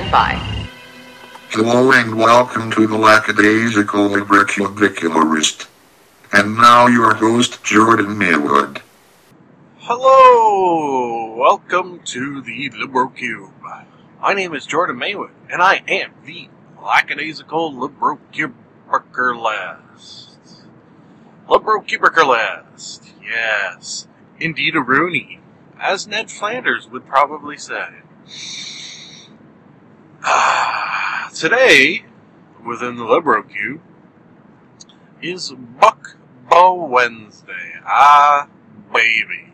stand by. Hello and welcome to the Lackadaisical Libricularist. And now your host, Jordan Maywood. Hello! Welcome to the LibroCube. My name is Jordan Maywood, and I am the lackadaisical LibroCubercurlist. LibroCubercurlist, yes. Indeed a Rooney, as Ned Flanders would probably say. Today, within the LibroCube, is Buck Bow Wednesday. Ah, baby.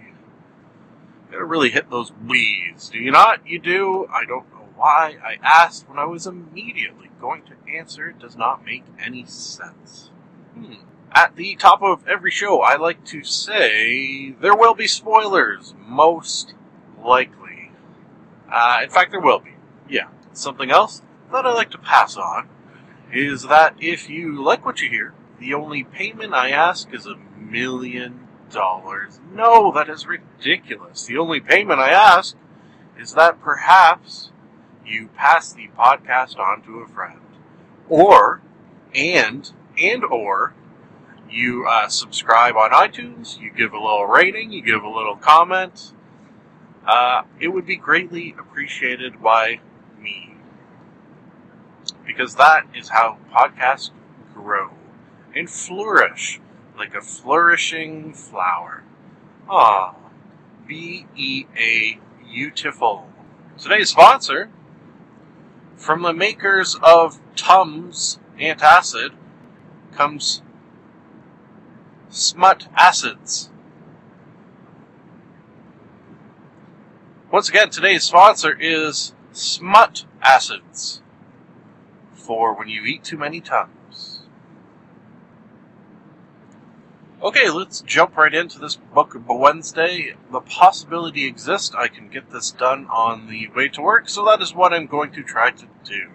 Gotta really hit those bees. Do you not? You do? I don't know why I asked when I was immediately going to answer. It does not make any sense. Hmm. At the top of every show, I like to say there will be spoilers, most likely. Uh, in fact, there will be. Yeah. Something else that I like to pass on is that if you like what you hear, the only payment I ask is a million dollars. No, that is ridiculous. The only payment I ask is that perhaps you pass the podcast on to a friend. Or, and, and or, you uh, subscribe on iTunes, you give a little rating, you give a little comment. Uh, it would be greatly appreciated by me. Because that is how podcasts grow and flourish like a flourishing flower. Ah, B E A beautiful. Today's sponsor, from the makers of Tums Antacid, comes Smut Acids. Once again, today's sponsor is Smut Acids for when you eat too many Tums. Okay, let's jump right into this book of Wednesday. The possibility exists I can get this done on the way to work, so that is what I'm going to try to do.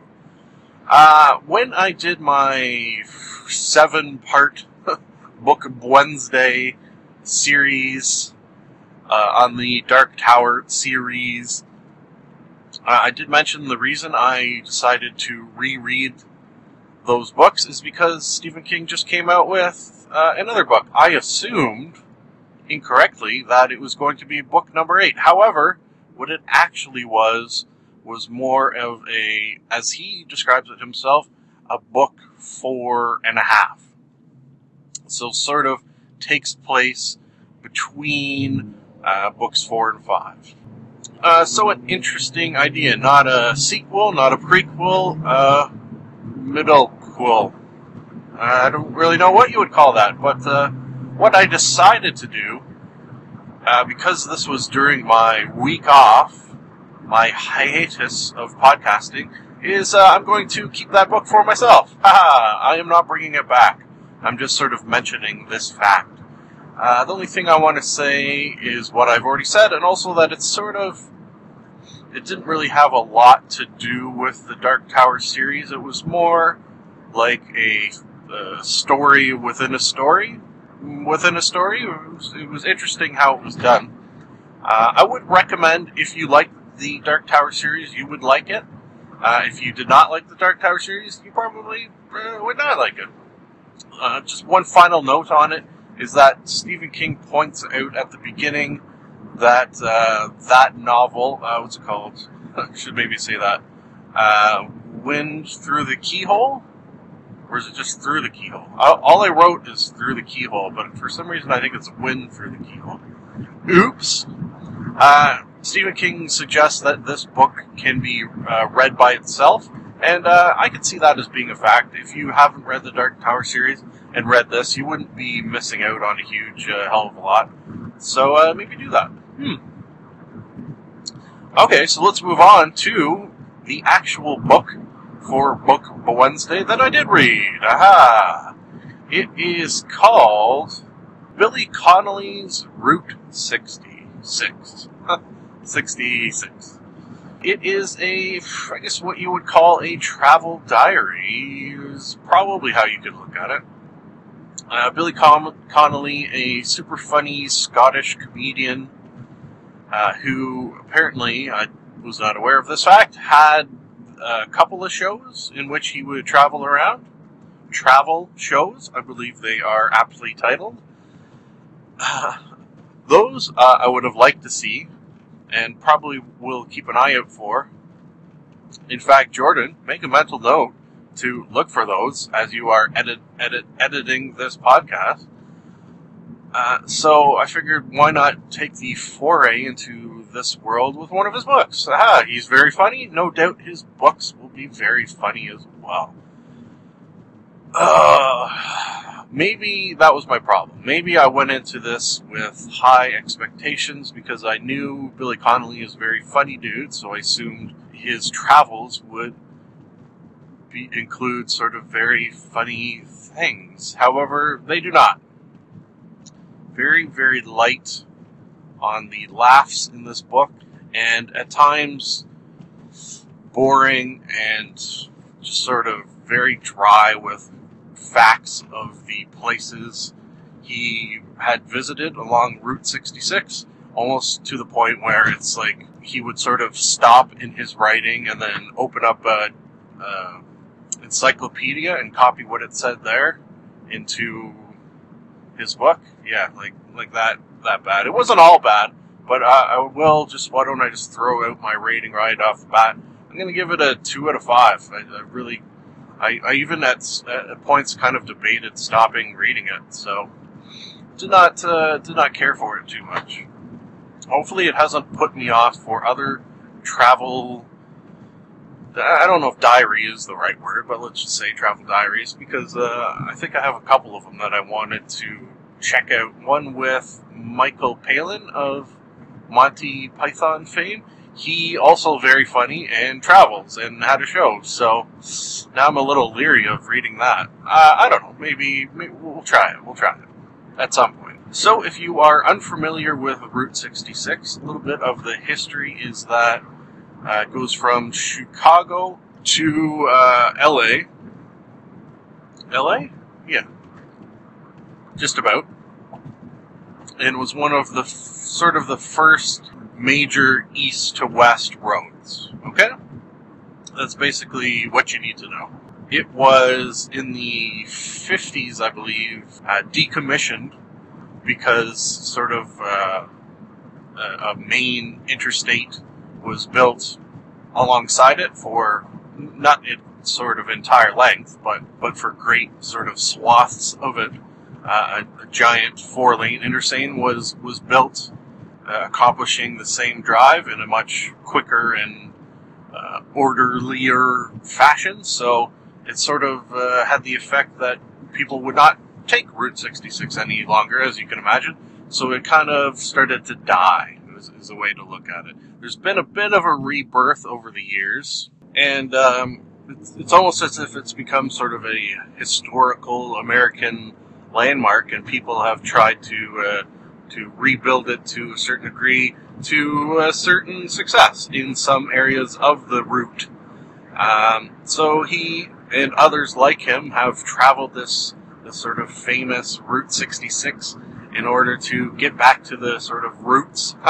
Uh, when I did my seven part book of Wednesday series uh, on the Dark Tower series, I did mention the reason I decided to reread those books is because Stephen King just came out with uh, another book. I assumed incorrectly that it was going to be book number eight. However, what it actually was was more of a, as he describes it himself, a book four and a half. So, sort of takes place between uh, books four and five. Uh, so, an interesting idea. Not a sequel, not a prequel, uh, middlequel. I don't really know what you would call that, but uh, what I decided to do, uh, because this was during my week off, my hiatus of podcasting, is uh, I'm going to keep that book for myself. Haha, I am not bringing it back. I'm just sort of mentioning this fact. Uh, the only thing I want to say is what I've already said, and also that it's sort of. It didn't really have a lot to do with the Dark Tower series. It was more like a, a story within a story within a story. It was, it was interesting how it was done. Uh, I would recommend if you like the Dark Tower series, you would like it. Uh, if you did not like the Dark Tower series, you probably uh, would not like it. Uh, just one final note on it is that Stephen King points out at the beginning that uh, that novel, uh, what's it called? should maybe say that. Uh, Wind Through the Keyhole? Or is it just through the keyhole? All I wrote is through the keyhole, but for some reason I think it's wind through the keyhole. Oops. Uh, Stephen King suggests that this book can be uh, read by itself, and uh, I can see that as being a fact. If you haven't read the Dark Tower series and read this, you wouldn't be missing out on a huge uh, hell of a lot. So uh, maybe do that. Hmm. Okay, so let's move on to the actual book for Book Wednesday that I did read. Aha! It is called Billy Connolly's Route 66. 66. It is a, I guess what you would call a travel diary, is probably how you could look at it. Uh, Billy Con- Connolly, a super funny Scottish comedian uh, who apparently, I was not aware of this fact, had a couple of shows in which he would travel around. Travel shows, I believe they are aptly titled. Uh, those uh, I would have liked to see, and probably will keep an eye out for. In fact, Jordan, make a mental note to look for those as you are edit, edit, editing this podcast. Uh, so I figured, why not take the foray into this world with one of his books? Aha, he's very funny. No doubt his books will be very funny as well. Uh, maybe that was my problem. Maybe I went into this with high expectations because I knew Billy Connolly is a very funny dude, so I assumed his travels would be, include sort of very funny things. However, they do not. Very, very light on the laughs in this book, and at times boring and just sort of very dry with facts of the places he had visited along Route 66, almost to the point where it's like he would sort of stop in his writing and then open up a, a encyclopedia and copy what it said there into his book. Yeah, like like that that bad. It wasn't all bad, but I, I will just why don't I just throw out my rating right off the bat? I'm gonna give it a two out of five. I, I really, I, I even at, at points kind of debated stopping reading it. So did not uh, did not care for it too much. Hopefully, it hasn't put me off for other travel I don't know if diary is the right word, but let's just say travel diaries because uh, I think I have a couple of them that I wanted to check out. One with Michael Palin of Monty Python fame. He also very funny and travels and had a show, so now I'm a little leery of reading that. Uh, I don't know, maybe, maybe we'll try it. We'll try it at some point. So, if you are unfamiliar with Route 66, a little bit of the history is that uh, it goes from Chicago to uh, LA. LA? Yeah. Just about. And was one of the f- sort of the first major east to west roads. Okay? That's basically what you need to know. It was in the 50s, I believe, uh, decommissioned because sort of uh, a, main interstate was built alongside it for not its sort of entire length, but but for great sort of swaths of it. Uh, a, a, giant four-lane interstate was was built, uh, accomplishing the same drive in a much quicker and uh, orderlier fashion. So it sort of uh, had the effect that people would not take Route 66 any longer, as you can imagine. So it kind of started to die is, is a way to look at it. There's been a bit of a rebirth over the years, and um, it's, it's almost as if it's become sort of a historical American landmark, and people have tried to uh, to rebuild it to a certain degree to a certain success in some areas of the route. Um, so he and others like him have traveled this this sort of famous Route 66 in order to get back to the sort of roots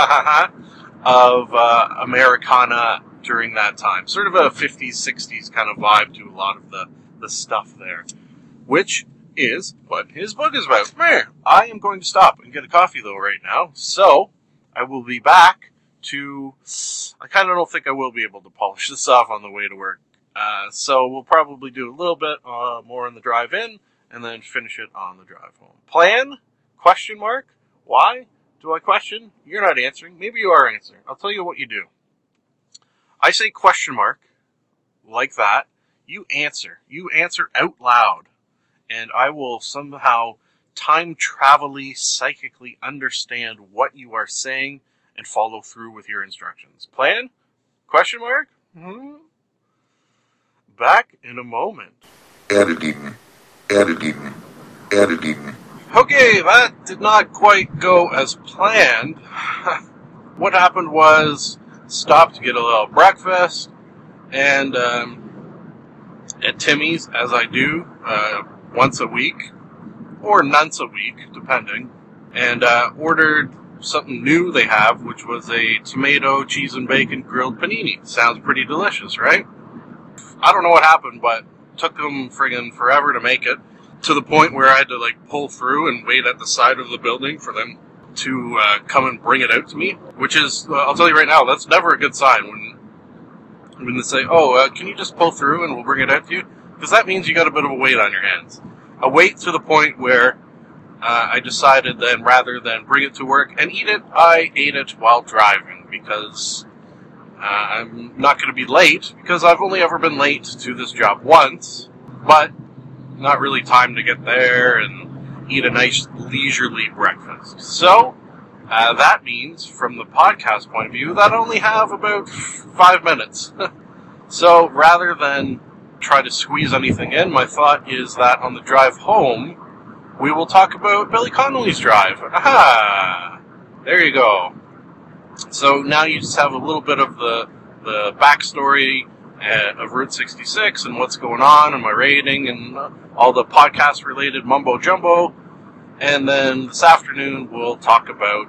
of uh, Americana during that time. Sort of a 50s, 60s kind of vibe to a lot of the, the stuff there, which is what his book is about. I am going to stop and get a coffee though right now, so I will be back to. I kind of don't think I will be able to polish this off on the way to work. Uh, so we'll probably do a little bit uh, more on the drive in and then finish it on the drive home. Plan Question mark? Why do I question? You're not answering. Maybe you are answering. I'll tell you what you do. I say question mark, like that. You answer. You answer out loud. And I will somehow time travelly, psychically understand what you are saying and follow through with your instructions. Plan? Question mark? Hmm? Back in a moment. Editing. Editing. Editing. Okay, that did not quite go as planned. what happened was stopped to get a little breakfast, and um, at Timmy's, as I do uh, once a week or once a week, depending, and uh, ordered something new they have, which was a tomato, cheese, and bacon grilled panini. Sounds pretty delicious, right? I don't know what happened, but took them friggin' forever to make it to the point where I had to like pull through and wait at the side of the building for them to uh, come and bring it out to me. Which is, uh, I'll tell you right now, that's never a good sign when when they say, "Oh, uh, can you just pull through and we'll bring it out to you?" Because that means you got a bit of a weight on your hands. A weight to the point where uh, I decided then rather than bring it to work and eat it, I ate it while driving because uh, I'm not going to be late because I've only ever been late to this job once, but not really time to get there and eat a nice leisurely breakfast. So, uh, that means, from the podcast point of view, that I only have about five minutes. so, rather than try to squeeze anything in, my thought is that on the drive home, we will talk about Billy Connolly's drive. Aha! There you go. So now you just have a little bit of the the backstory uh, of Route 66 and what's going on and my rating and all the podcast related mumbo jumbo. And then this afternoon we'll talk about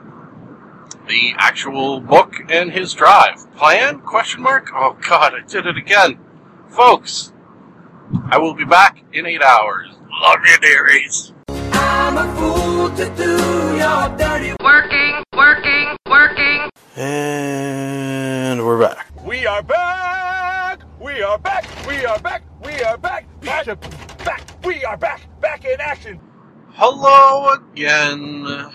the actual book and his drive. Plan? Question mark? Oh god, I did it again. Folks, I will be back in eight hours. Love you, dearies. I'm a fool to do your dirty Working, working, working. And we're back. We are back! We are back! We are back! We are back! Back! back. We are back! Back in action! Hello again.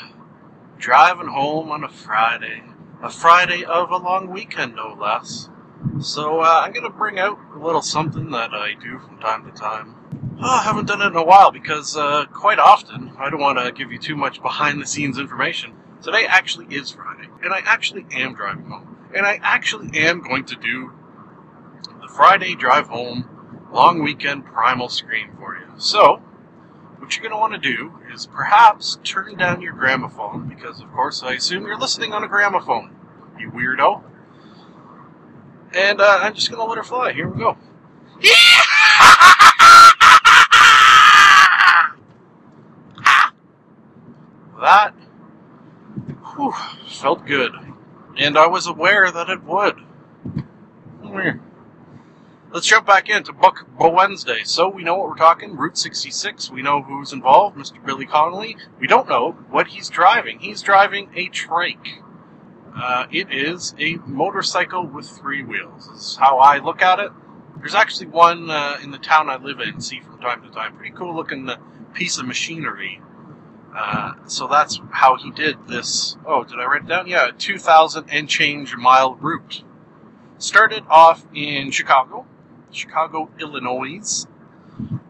Driving home on a Friday. A Friday of a long weekend, no less. So uh, I'm to bring out a little something that I do from time to time. Oh, I haven't done it in a while because uh, quite often I don't want to give you too much behind the scenes information. Today actually is Friday, and I actually am driving home. And I actually am going to do the Friday drive home long weekend primal scream for you. So, what you're going to want to do is perhaps turn down your gramophone, because of course I assume you're listening on a gramophone, you weirdo. And uh, I'm just going to let her fly. Here we go. That whew, felt good. And I was aware that it would. Let's jump back into Book Bwednesday. So we know what we're talking. Route 66. We know who's involved. Mr. Billy Connolly. We don't know what he's driving. He's driving a trike. Uh, it is a motorcycle with three wheels. This is how I look at it. There's actually one uh, in the town I live in. See from time to time. Pretty cool looking uh, piece of machinery. Uh, so that's how he did this. Oh, did I write it down? Yeah, 2,000 and change mile route. Started off in Chicago, Chicago, Illinois,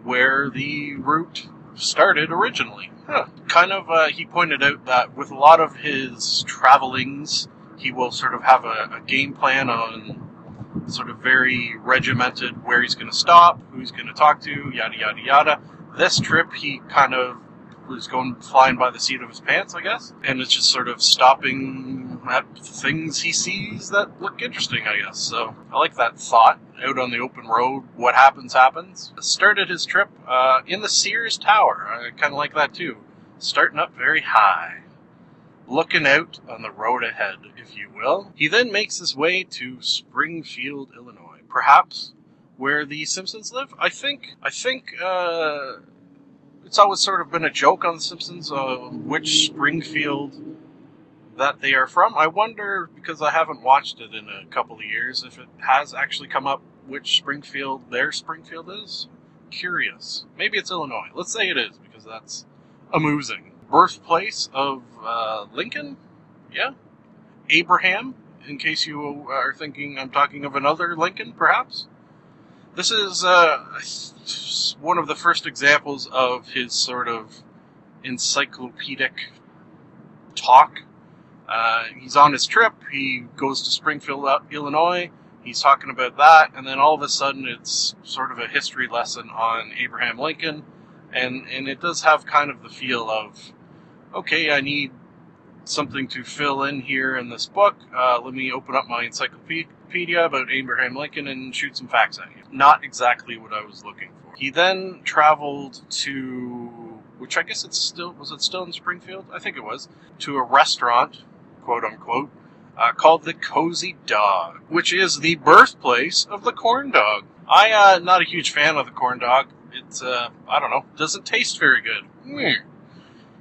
where the route started originally. Huh. Kind of, uh, he pointed out that with a lot of his travelings, he will sort of have a, a game plan on sort of very regimented where he's going to stop, who he's going to talk to, yada, yada, yada. This trip, he kind of was going flying by the seat of his pants, I guess. And it's just sort of stopping at things he sees that look interesting, I guess. So I like that thought. Out on the open road, what happens, happens. Started his trip uh, in the Sears Tower. I kind of like that too. Starting up very high. Looking out on the road ahead, if you will. He then makes his way to Springfield, Illinois. Perhaps where the Simpsons live. I think. I think. Uh, it's always sort of been a joke on The Simpsons, uh, which Springfield that they are from. I wonder, because I haven't watched it in a couple of years, if it has actually come up which Springfield their Springfield is. Curious. Maybe it's Illinois. Let's say it is, because that's amusing. Birthplace of uh, Lincoln? Yeah. Abraham, in case you are thinking I'm talking of another Lincoln, perhaps. This is uh, one of the first examples of his sort of encyclopedic talk. Uh, he's on his trip. He goes to Springfield, uh, Illinois. He's talking about that, and then all of a sudden, it's sort of a history lesson on Abraham Lincoln, and and it does have kind of the feel of, okay, I need something to fill in here in this book. Uh, let me open up my encyclopedia about Abraham Lincoln and shoot some facts at you. Not exactly what I was looking for. He then traveled to, which I guess it's still, was it still in Springfield? I think it was, to a restaurant, quote unquote, uh, called the Cozy Dog, which is the birthplace of the corn dog. I uh, not a huge fan of the corn dog. It's uh, I don't know, doesn't taste very good. Hmm.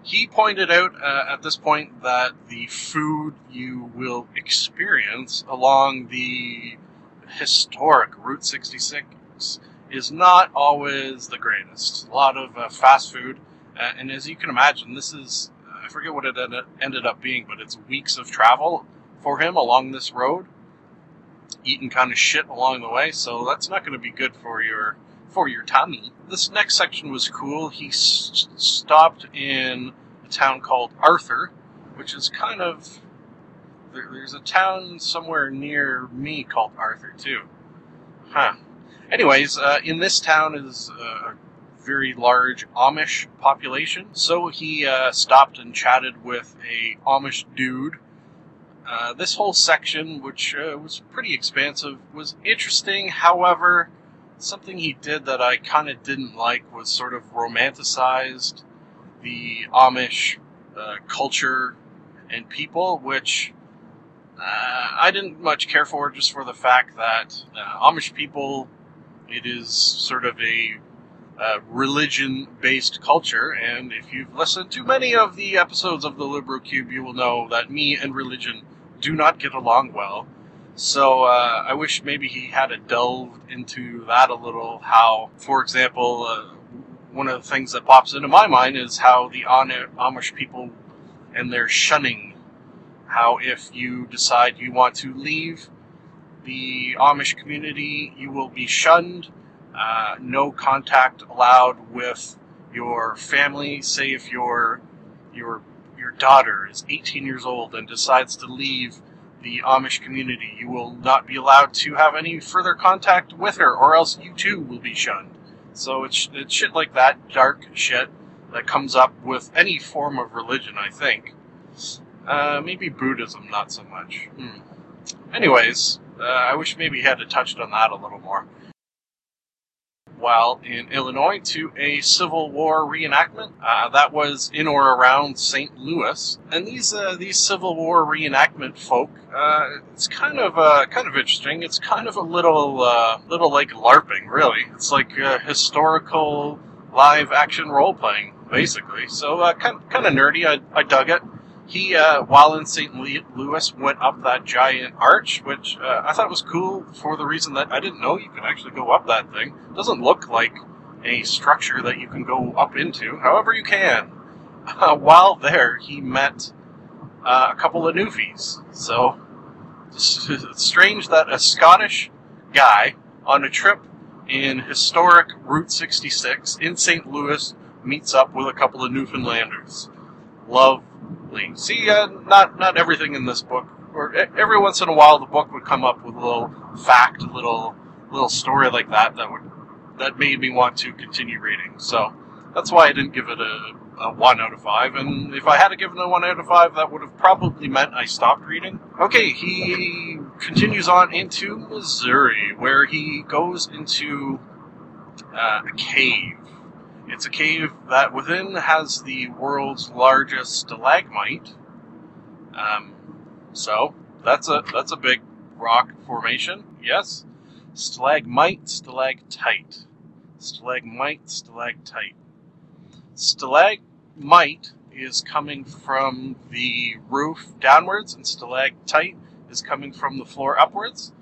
He pointed out uh, at this point that the food you will experience along the historic Route 66 is not always the greatest. A lot of uh, fast food, uh, and as you can imagine, this is I forget what it ended- ended up being, but it's weeks of travel for him along this road, eating kind of shit along the way. So that's not going to be good for your for your tummy. This next section was cool. He s- stopped in a town called Arthur, which is kind of there, there's a town somewhere near me called Arthur too. Huh. Anyways, uh, in this town is a very large Amish population, so he uh, stopped and chatted with a Amish dude. Uh, this whole section, which uh, was pretty expansive, was interesting. However, something he did that I kind of didn't like was sort of romanticized the Amish uh, culture and people, which uh, I didn't much care for, just for the fact that uh, Amish people, it is sort of a uh, religion-based culture, and if you've listened to many of the episodes of the Libro Cube, you will know that me and religion do not get along well. So uh, I wish maybe he had delved into that a little. How, for example, uh, one of the things that pops into my mind is how the Amish people and their shunning. How if you decide you want to leave the Amish community, you will be shunned. Uh, no contact allowed with your family. Say if your your your daughter is 18 years old and decides to leave the Amish community, you will not be allowed to have any further contact with her, or else you too will be shunned. So it's, it's shit like that, dark shit, that comes up with any form of religion, I think. Uh, maybe Buddhism, not so much. Hmm. Anyways, uh, I wish maybe he had touched on that a little more. While in Illinois to a Civil War reenactment uh, that was in or around St. Louis, and these uh, these Civil War reenactment folk, uh, it's kind of uh, kind of interesting. It's kind of a little uh, little like LARPing, really. It's like historical live action role playing, basically. So uh, kind kind of nerdy. I, I dug it. He, uh, while in St. Louis, went up that giant arch, which uh, I thought was cool for the reason that I didn't know you could actually go up that thing. It doesn't look like a structure that you can go up into. However, you can. Uh, while there, he met uh, a couple of newfies. So it's strange that a Scottish guy on a trip in historic Route 66 in St. Louis meets up with a couple of Newfoundlanders. See, uh, not not everything in this book, or every once in a while, the book would come up with a little fact, a little little story like that that would that made me want to continue reading. So that's why I didn't give it a, a one out of five. And if I had given it a one out of five, that would have probably meant I stopped reading. Okay, he continues on into Missouri, where he goes into uh, a cave. It's a cave that within has the world's largest stalagmite. Um, so that's a that's a big rock formation. Yes, stalagmite, stalactite, stalagmite, stalactite. Stalagmite is coming from the roof downwards, and stalactite is coming from the floor upwards.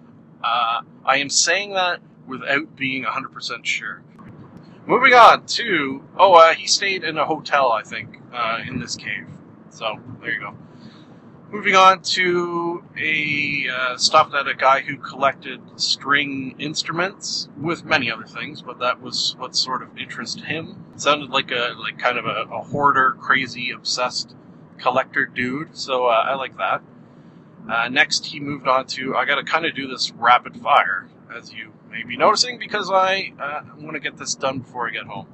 Uh, I am saying that without being 100% sure. Moving on to oh, uh, he stayed in a hotel, I think, uh, in this cave. So there you go. Moving on to a uh, stopped at a guy who collected string instruments with many other things, but that was what sort of interested him. sounded like a like kind of a, a hoarder, crazy, obsessed collector dude. So uh, I like that. Uh, next, he moved on to I got to kind of do this rapid fire, as you may be noticing, because I uh, going to get this done before I get home.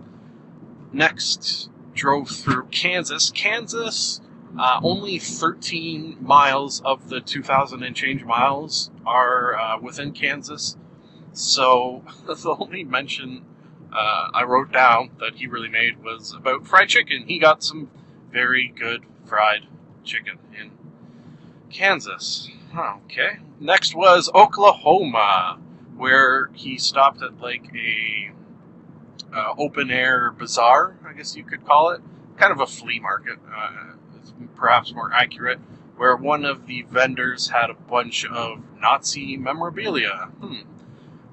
Next, drove through Kansas. Kansas, uh, only 13 miles of the 2,000 and change miles are uh, within Kansas. So the only mention uh, I wrote down that he really made was about fried chicken. He got some very good fried chicken in Kansas. Okay. Next was Oklahoma, where he stopped at like a uh, open air bazaar, I guess you could call it, kind of a flea market, uh, perhaps more accurate, where one of the vendors had a bunch of Nazi memorabilia. Hmm.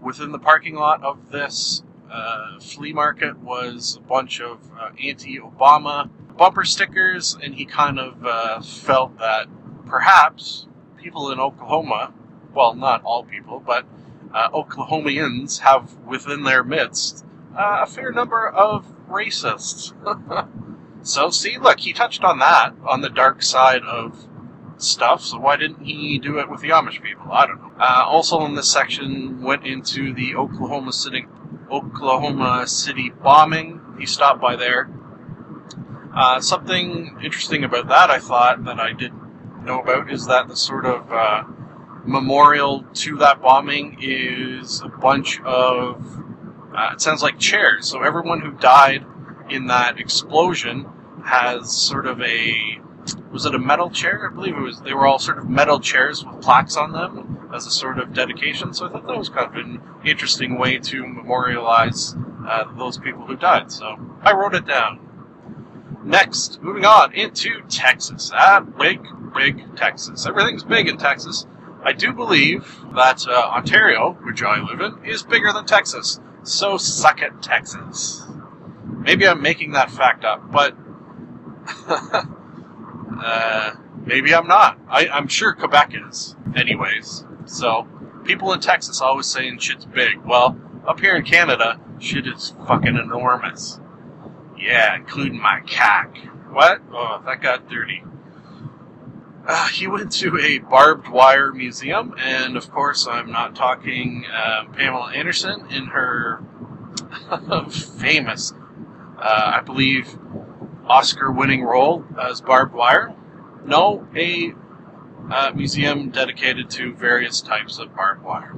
Within the parking lot of this uh, flea market was a bunch of uh, anti-Obama bumper stickers, and he kind of uh, felt that perhaps people in Oklahoma, well, not all people, but uh, Oklahomians have within their midst uh, a fair number of racists. so, see, look, he touched on that, on the dark side of stuff, so why didn't he do it with the Amish people? I don't know. Uh, also in this section, went into the Oklahoma City, Oklahoma City bombing. He stopped by there. Uh, something interesting about that, I thought, that I didn't know about, is that the sort of uh, memorial to that bombing is a bunch of, uh, it sounds like chairs. So everyone who died in that explosion has sort of a, was it a metal chair? I believe it was. They were all sort of metal chairs with plaques on them as a sort of dedication. So I thought that was kind of an interesting way to memorialize uh, those people who died. So I wrote it down. Next, moving on into Texas. Ah, big, big Texas. Everything's big in Texas. I do believe that uh, Ontario, which I live in, is bigger than Texas. So suck it, Texas. Maybe I'm making that fact up, but uh, maybe I'm not. I, I'm sure Quebec is, anyways. So people in Texas always saying shit's big. Well, up here in Canada, shit is fucking enormous. Yeah, including my cock. What? Oh, that got dirty. Uh, he went to a barbed wire museum, and of course, I'm not talking uh, Pamela Anderson in her famous, uh, I believe, Oscar winning role as barbed wire. No, a uh, museum dedicated to various types of barbed wire.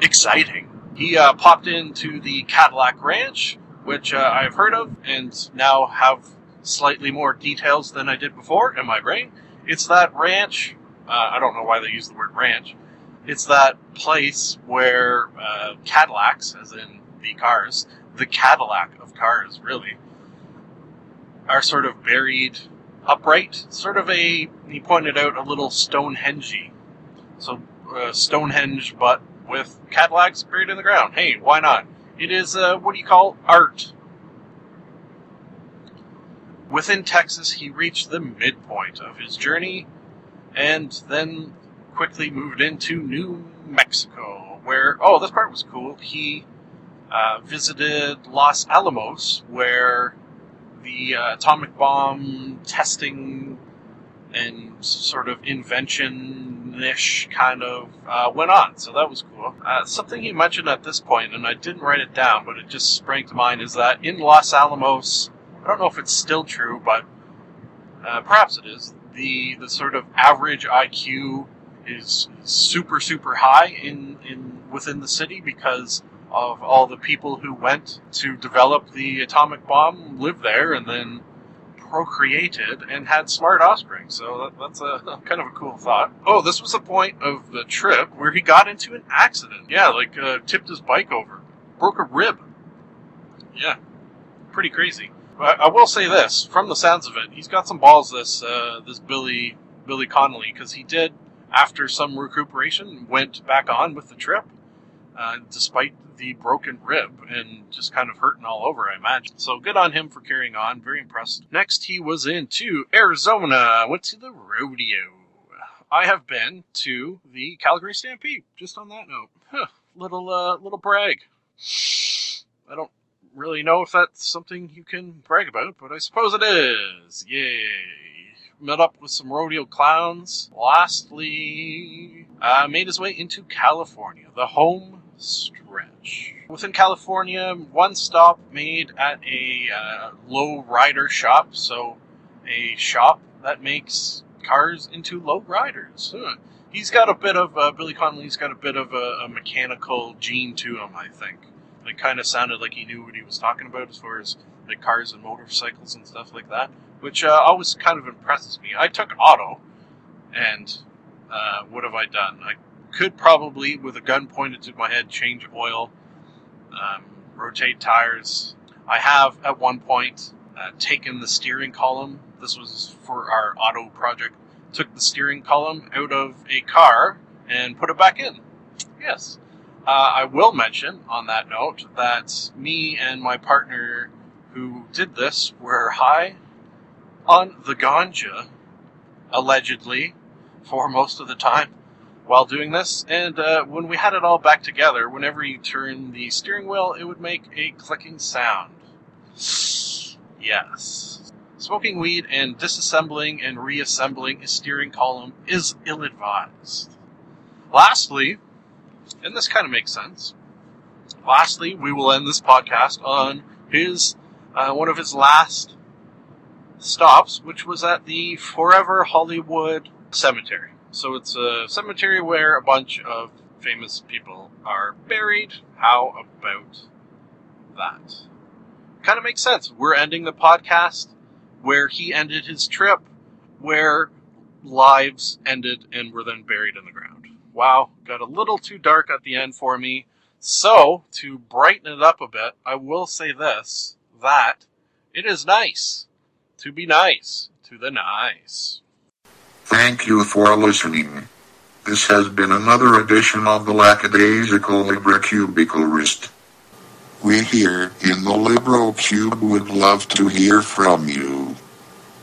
Exciting. He uh, popped into the Cadillac Ranch, which uh, I've heard of and now have slightly more details than I did before in my brain. It's that ranch. Uh, I don't know why they use the word ranch. It's that place where uh, Cadillacs, as in the cars, the Cadillac of cars, really, are sort of buried upright. Sort of a, he pointed out, a little Stonehenge. So, uh, Stonehenge, but with Cadillacs buried in the ground. Hey, why not? It is, uh, what do you call art? Within Texas, he reached the midpoint of his journey and then quickly moved into New Mexico, where, oh, this part was cool. He uh, visited Los Alamos, where the uh, atomic bomb testing and sort of invention ish kind of uh, went on. So that was cool. Uh, something he mentioned at this point, and I didn't write it down, but it just sprang to mind, is that in Los Alamos, I don't know if it's still true, but uh, perhaps it is. The the sort of average IQ is super super high in in within the city because of all the people who went to develop the atomic bomb lived there and then procreated and had smart offspring. So that, that's a kind of a cool thought. Oh, this was the point of the trip where he got into an accident. Yeah, like uh, tipped his bike over, broke a rib. Yeah, pretty crazy. But I will say this: from the sounds of it, he's got some balls. This uh, this Billy Billy Connolly, because he did after some recuperation went back on with the trip, uh, despite the broken rib and just kind of hurting all over, I imagine. So good on him for carrying on. Very impressed. Next, he was into Arizona. Went to the rodeo. I have been to the Calgary Stampede. Just on that note, huh, little uh, little brag. I don't really know if that's something you can brag about, but I suppose it is. Yay! Met up with some rodeo clowns. Lastly, uh, made his way into California, the home stretch. Within California, one stop made at a uh, low rider shop, so a shop that makes cars into low riders. Huh. He's got a bit of uh, Billy Connolly's got a bit of a, a mechanical gene to him, I think. It kind of sounded like he knew what he was talking about as far as like cars and motorcycles and stuff like that, which uh, always kind of impresses me. I took auto, and uh, what have I done? I could probably, with a gun pointed to my head, change oil, um, rotate tires. I have at one point uh, taken the steering column. This was for our auto project. Took the steering column out of a car and put it back in. Yes. Uh, I will mention on that note that me and my partner who did this were high on the ganja, allegedly, for most of the time while doing this. And uh, when we had it all back together, whenever you turn the steering wheel, it would make a clicking sound. Yes. Smoking weed and disassembling and reassembling a steering column is ill advised. Lastly, and this kind of makes sense. Lastly, we will end this podcast on his uh, one of his last stops, which was at the Forever Hollywood Cemetery. So it's a cemetery where a bunch of famous people are buried. How about that? Kind of makes sense. We're ending the podcast where he ended his trip, where lives ended and were then buried in the ground. Wow, got a little too dark at the end for me. So, to brighten it up a bit, I will say this that it is nice to be nice to the nice. Thank you for listening. This has been another edition of the Lackadaisical Librocubicularist. We here in the Libro Cube would love to hear from you.